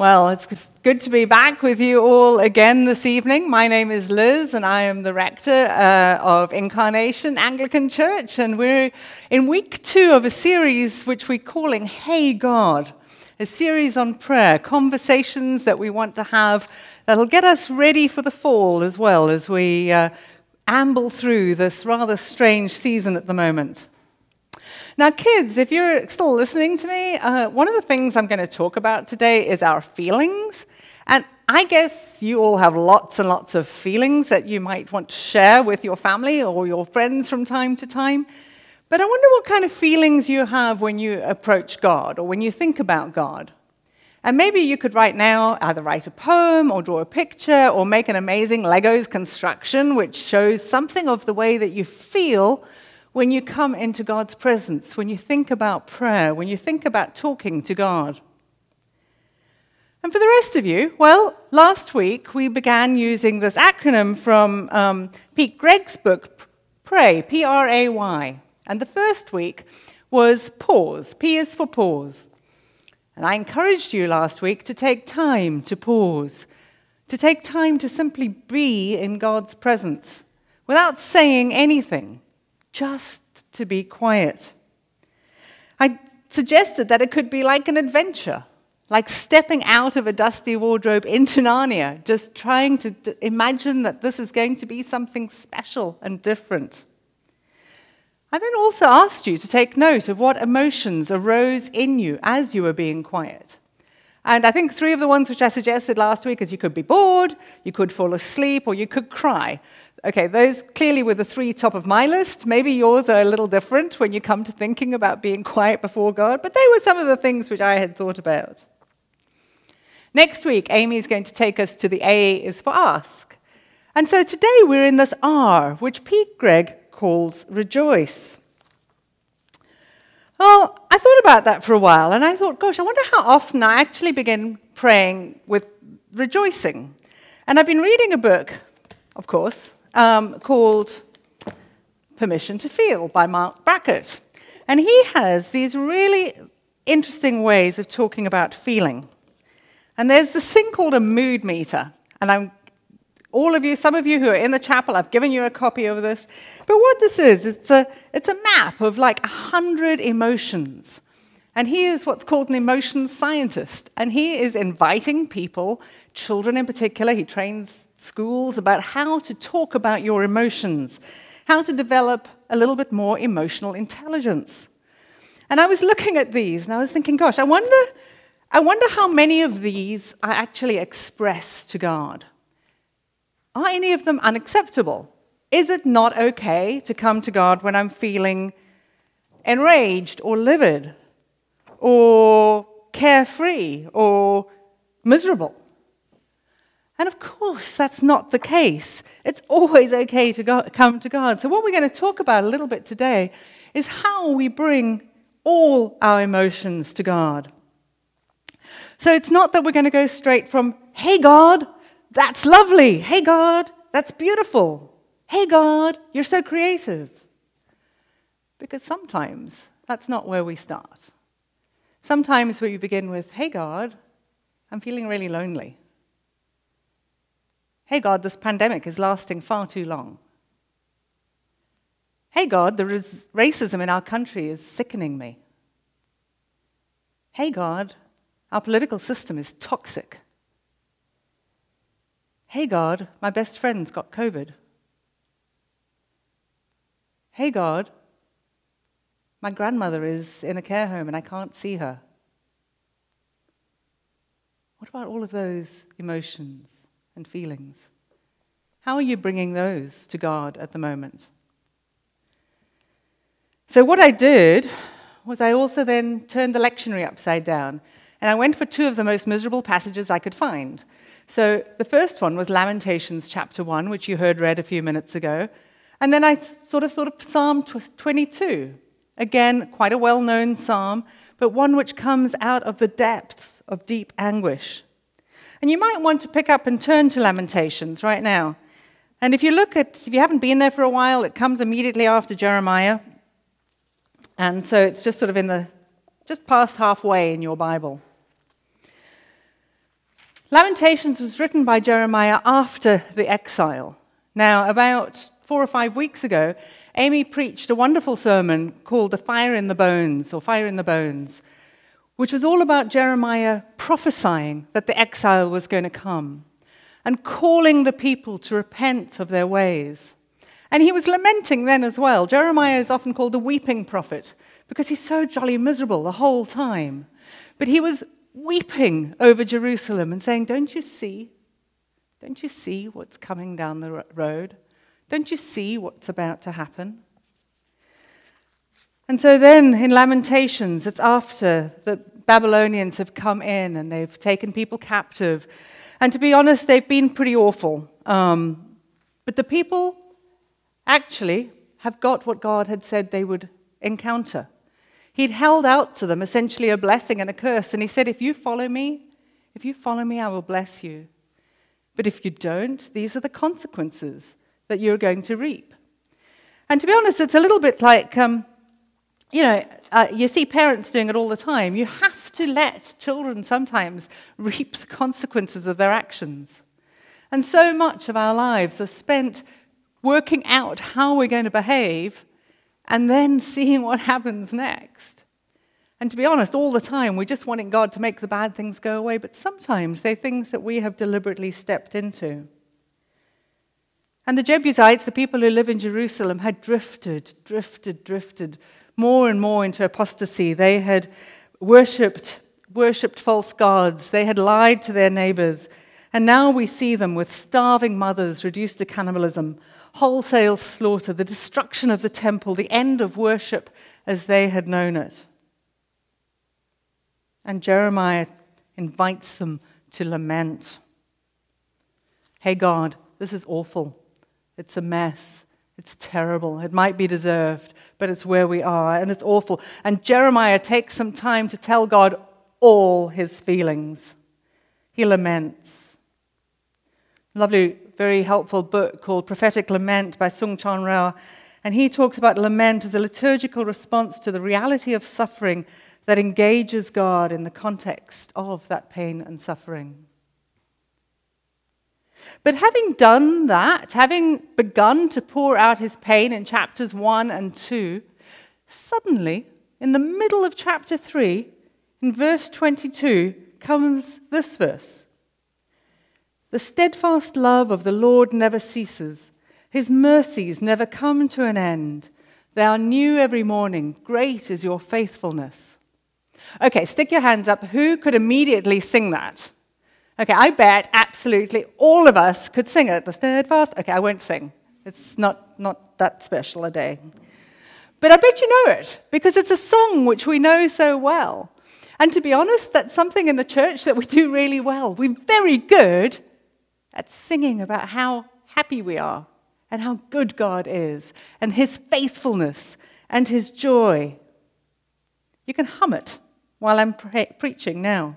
Well, it's good to be back with you all again this evening. My name is Liz, and I am the rector uh, of Incarnation Anglican Church. And we're in week two of a series which we're calling Hey God, a series on prayer, conversations that we want to have that'll get us ready for the fall as well as we uh, amble through this rather strange season at the moment. Now, kids, if you're still listening to me, uh, one of the things I'm going to talk about today is our feelings. And I guess you all have lots and lots of feelings that you might want to share with your family or your friends from time to time. But I wonder what kind of feelings you have when you approach God or when you think about God. And maybe you could right now either write a poem or draw a picture or make an amazing Legos construction which shows something of the way that you feel when you come into God's presence, when you think about prayer, when you think about talking to God. And for the rest of you, well, last week we began using this acronym from um, Pete Greig's book, Pray, P R A Y. And the first week was pause. P is for pause. And I encouraged you last week to take time to pause, to take time to simply be in God's presence without saying anything just to be quiet. I suggested that it could be like an adventure, like stepping out of a dusty wardrobe into Narnia, just trying to d- imagine that this is going to be something special and different. I then also asked you to take note of what emotions arose in you as you were being quiet. And I think three of the ones which I suggested last week is you could be bored, you could fall asleep, or you could cry. Okay, those clearly were the three top of my list. Maybe yours are a little different when you come to thinking about being quiet before God, but they were some of the things which I had thought about. Next week, Amy is going to take us to the A is for ask. And so today we're in this R, which Pete Greig calls rejoice. Well, I thought about that for a while, and I thought, gosh, I wonder how often I actually begin praying with rejoicing. And I've been reading a book, of course, um, called Permission to Feel by Marc Brackett. And he has these really interesting ways of talking about feeling. And there's this thing called a mood meter. And I'm, all of you, some of you who are in the chapel, I've given you a copy of this. But what this is, it's a, it's a map of like 100 emotions. And he is what's called an emotions scientist. And he is inviting people, children in particular, he trains schools about how to talk about your emotions, how to develop a little bit more emotional intelligence. And I was looking at these and I was thinking, gosh, I wonder, I wonder how many of these I actually express to God. Are any of them unacceptable? Is it not okay to come to God when I'm feeling enraged or livid or carefree or miserable? And of course, that's not the case. It's always okay to go, come to God. So, what we're going to talk about a little bit today is how we bring all our emotions to God. So, it's not that we're going to go straight from, hey, God, that's lovely. Hey, God, that's beautiful. Hey, God, you're so creative. Because sometimes that's not where we start. Sometimes we begin with, hey, God, I'm feeling really lonely hey, God, this pandemic is lasting far too long. Hey, God, the res- racism in our country is sickening me. Hey, God, our political system is toxic. Hey, God, my best friend's got COVID. Hey, God, my grandmother is in a care home and I can't see her. What about all of those emotions? and feelings. How are you bringing those to God at the moment? So, what I did was I also then turned the lectionary upside down and I went for two of the most miserable passages I could find. So, the first one was Lamentations chapter 1, which you heard read a few minutes ago. And then I sort of thought of Psalm 22. Again, quite a well known psalm, but one which comes out of the depths of deep anguish. And you might want to pick up and turn to Lamentations right now. And if you look at, if you haven't been there for a while, it comes immediately after Jeremiah. And so it's just sort of in the, just past halfway in your Bible. Lamentations was written by Jeremiah after the exile. Now, about four or five weeks ago, Amy preached a wonderful sermon called The Fire in the Bones, or Fire in the Bones, which was all about Jeremiah prophesying that the exile was going to come and calling the people to repent of their ways. And he was lamenting then as well. Jeremiah is often called the weeping prophet because he's so jolly miserable the whole time. But he was weeping over Jerusalem and saying, Don't you see? Don't you see what's coming down the road? Don't you see what's about to happen? And so then in Lamentations, it's after the Babylonians have come in and they've taken people captive. And to be honest, they've been pretty awful. Um, but the people actually have got what God had said they would encounter. He'd held out to them essentially a blessing and a curse, and he said, If you follow me, if you follow me, I will bless you. But if you don't, these are the consequences that you're going to reap. And to be honest, it's a little bit like, um, you know, uh, you see parents doing it all the time. You have to let children sometimes reap the consequences of their actions. And so much of our lives are spent working out how we're going to behave and then seeing what happens next. And to be honest, all the time, we're just wanting God to make the bad things go away, but sometimes they're things that we have deliberately stepped into. And the Jebusites, the people who live in Jerusalem, had drifted, drifted, drifted more and more into apostasy. They had worshipped, worshipped false gods. They had lied to their neighbors. And now we see them with starving mothers reduced to cannibalism, wholesale slaughter, the destruction of the temple, the end of worship as they had known it. And Jeremiah invites them to lament. Hey, God, this is awful. It's a mess. It's terrible. It might be deserved, but it's where we are, and it's awful. And Jeremiah takes some time to tell God all his feelings. He laments. Lovely very helpful book called Prophetic Lament by Soong-Chan Rah. And he talks about lament as a liturgical response to the reality of suffering that engages God in the context of that pain and suffering. But having done that, having begun to pour out his pain in chapters 1 and 2, suddenly, in the middle of chapter 3, in verse 22, comes this verse the steadfast love of the Lord never ceases, his mercies never come to an end. They are new every morning. Great is your faithfulness. Okay, stick your hands up. Who could immediately sing that? Okay, I bet absolutely all of us could sing it. The steadfast. Okay, I won't sing. It's not, not that special a day. But I bet you know it because it's a song which we know so well. And to be honest, that's something in the church that we do really well. We're very good at singing about how happy we are and how good God is and his faithfulness and his joy. You can hum it while I'm pre- preaching now.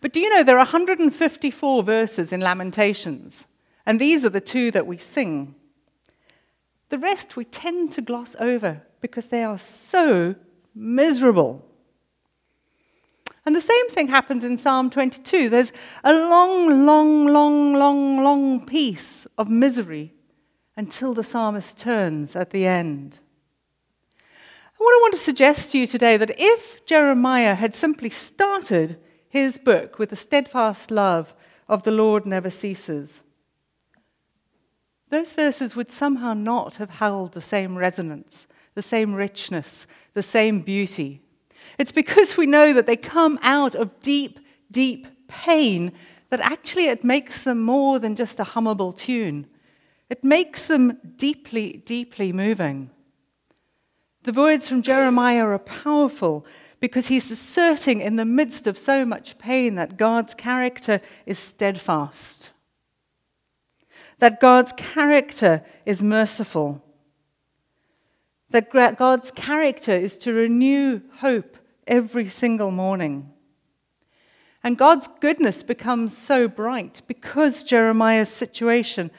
But do you know there are 154 verses in Lamentations, and these are the two that we sing. The rest we tend to gloss over because they are so miserable. And the same thing happens in Psalm 22. There's a long, long, long, long, long piece of misery until the psalmist turns at the end. what I want to suggest to you today that if Jeremiah had simply started his book with the steadfast love of the Lord never ceases, those verses would somehow not have held the same resonance, the same richness, the same beauty it's because we know that they come out of deep, deep pain that actually it makes them more than just a hummable tune. It makes them deeply, deeply moving. The words from Jeremiah are powerful because he's asserting in the midst of so much pain that God's character is steadfast, that God's character is merciful, that God's character is to renew hope every single morning. And God's goodness becomes so bright because Jeremiah's situation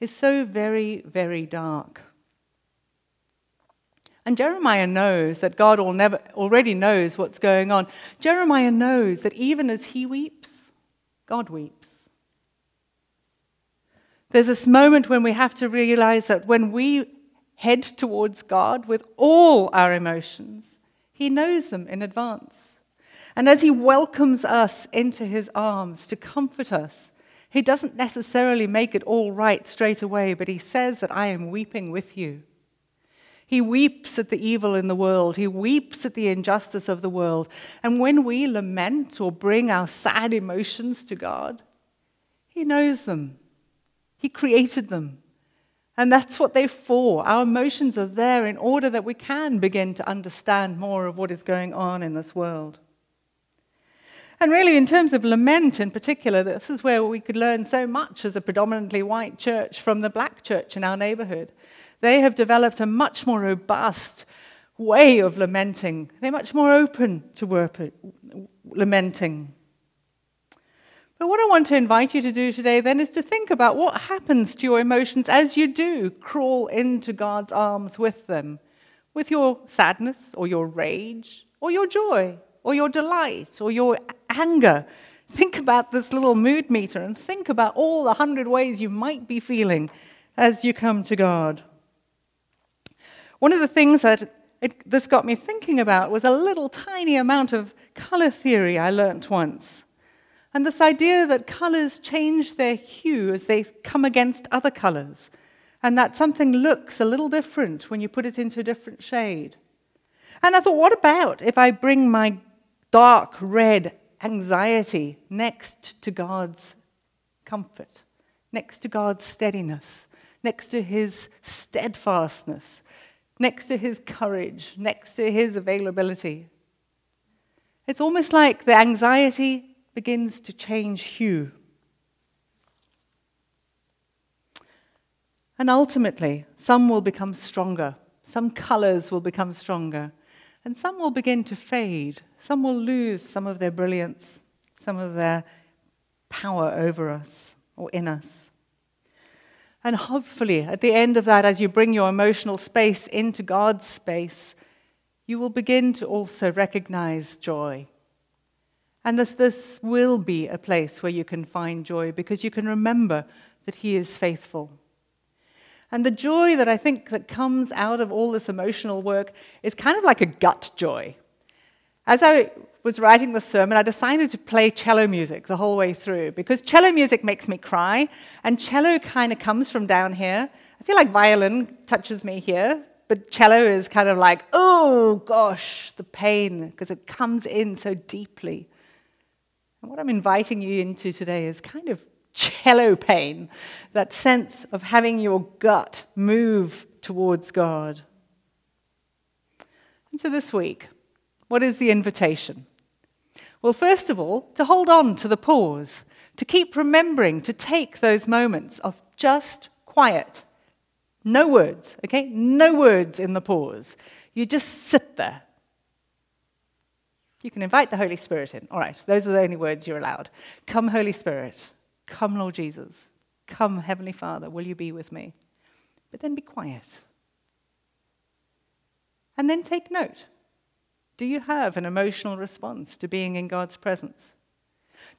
is so very, very dark. And Jeremiah knows that God never, already knows what's going on. Jeremiah knows that even as he weeps, God weeps. There's this moment when we have to realize that when we head towards God with all our emotions, He knows them in advance. And as He welcomes us into His arms to comfort us, He doesn't necessarily make it all right straight away, but He says that I am weeping with you. He weeps at the evil in the world. He weeps at the injustice of the world. And when we lament or bring our sad emotions to God, He knows them. He created them. And that's what they're for. Our emotions are there in order that we can begin to understand more of what is going on in this world. And really, in terms of lament in particular, this is where we could learn so much as a predominantly white church from the black church in our neighborhood. They have developed a much more robust way of lamenting. They're much more open to lamenting. But what I want to invite you to do today then is to think about what happens to your emotions as you do crawl into God's arms with them, with your sadness or your rage or your joy or your delight or your anger. Think about this little mood meter and think about all the hundred ways you might be feeling as you come to God. One of the things that it, this got me thinking about was a little tiny amount of color theory I learnt once. And this idea that colors change their hue as they come against other colors, and that something looks a little different when you put it into a different shade. And I thought, what about if I bring my dark red anxiety next to God's comfort, next to God's steadiness, next to his steadfastness, next to his courage, next to his availability. It's almost like the anxiety begins to change hue. And ultimately, some will become stronger, some colors will become stronger, and some will begin to fade. Some will lose some of their brilliance, some of their power over us or in us. And hopefully, at the end of that, as you bring your emotional space into God's space, you will begin to also recognize joy. And this, this will be a place where you can find joy because you can remember that He is faithful. And the joy that I think that comes out of all this emotional work is kind of like a gut joy. As I was writing the sermon, I decided to play cello music the whole way through because cello music makes me cry, and cello kind of comes from down here. I feel like violin touches me here, but cello is kind of like, oh gosh, the pain, because it comes in so deeply. And what I'm inviting you into today is kind of cello pain, that sense of having your gut move towards God. And so this week, what is the invitation? Well, first of all, to hold on to the pause, to keep remembering to take those moments of just quiet. No words, okay? No words in the pause. You just sit there. You can invite the Holy Spirit in. All right, those are the only words you're allowed. Come, Holy Spirit. Come, Lord Jesus. Come, Heavenly Father. Will you be with me? But then be quiet. And then take note. Do you have an emotional response to being in God's presence?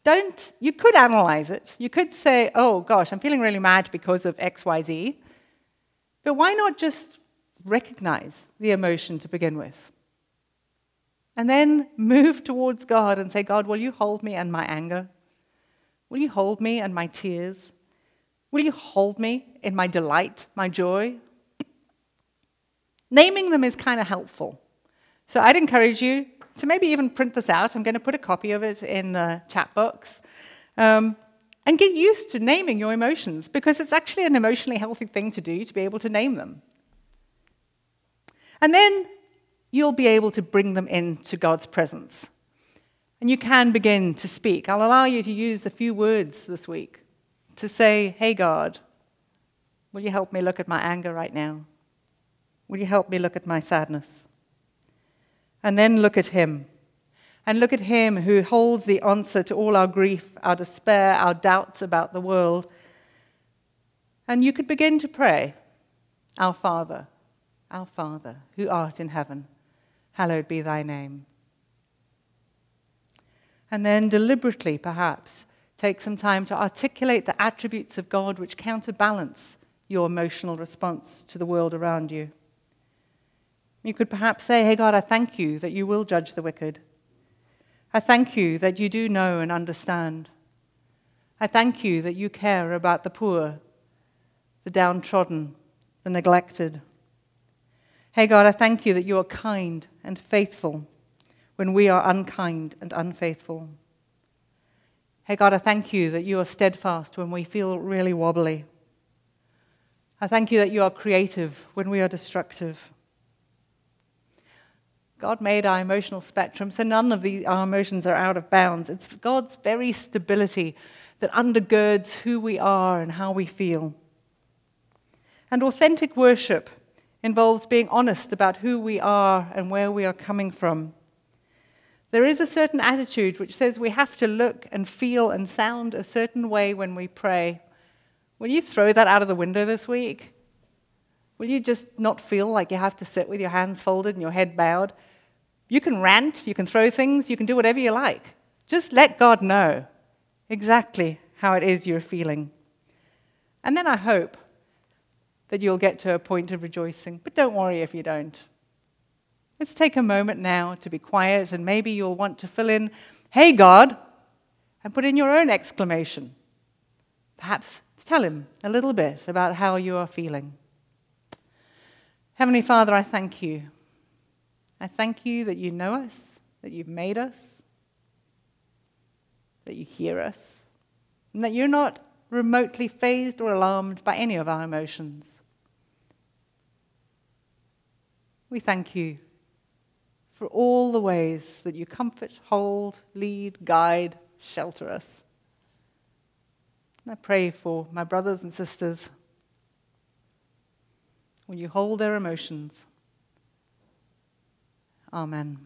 Don't, you could analyze it. You could say, oh gosh, I'm feeling really mad because of XYZ. But why not just recognize the emotion to begin with? And then move towards God and say, God, will you hold me and my anger? Will you hold me and my tears? Will you hold me in my delight, my joy? Naming them is kind of helpful. So I'd encourage you to maybe even print this out. I'm going to put a copy of it in the chat box. Um, and get used to naming your emotions because it's actually an emotionally healthy thing to do to be able to name them. And then you'll be able to bring them into God's presence. And you can begin to speak. I'll allow you to use a few words this week to say, Hey, God, will you help me look at my anger right now? Will you help me look at my sadness? And then look at Him. And look at Him who holds the answer to all our grief, our despair, our doubts about the world. And you could begin to pray, Our Father, our Father, who art in heaven, hallowed be thy name. And then deliberately, perhaps, Take some time to articulate the attributes of God which counterbalance your emotional response to the world around you. You could perhaps say, Hey, God, I thank you that you will judge the wicked. I thank you that you do know and understand. I thank you that you care about the poor, the downtrodden, the neglected. Hey, God, I thank you that you are kind and faithful when we are unkind and unfaithful. Hey, God, I thank you that you are steadfast when we feel really wobbly. I thank you that you are creative when we are destructive. God made our emotional spectrum, so none of the, our emotions are out of bounds. It's God's very stability that undergirds who we are and how we feel. And authentic worship involves being honest about who we are and where we are coming from. There is a certain attitude which says we have to look and feel and sound a certain way when we pray. Will you throw that out of the window this week? Will you just not feel like you have to sit with your hands folded and your head bowed? You can rant, you can throw things, you can do whatever you like. Just let God know exactly how it is you're feeling. And then I hope that you'll get to a point of rejoicing. But don't worry if you don't. Let's take a moment now to be quiet, and maybe you'll want to fill in, Hey, God, and put in your own exclamation. Perhaps tell Him a little bit about how you are feeling. Heavenly Father, I thank you. I thank you that you know us, that you've made us, that you hear us, and that you're not remotely fazed or alarmed by any of our emotions. We thank you for all the ways that you comfort, hold, lead, guide, shelter us. And I pray for my brothers and sisters. Will you hold their emotions? Amen.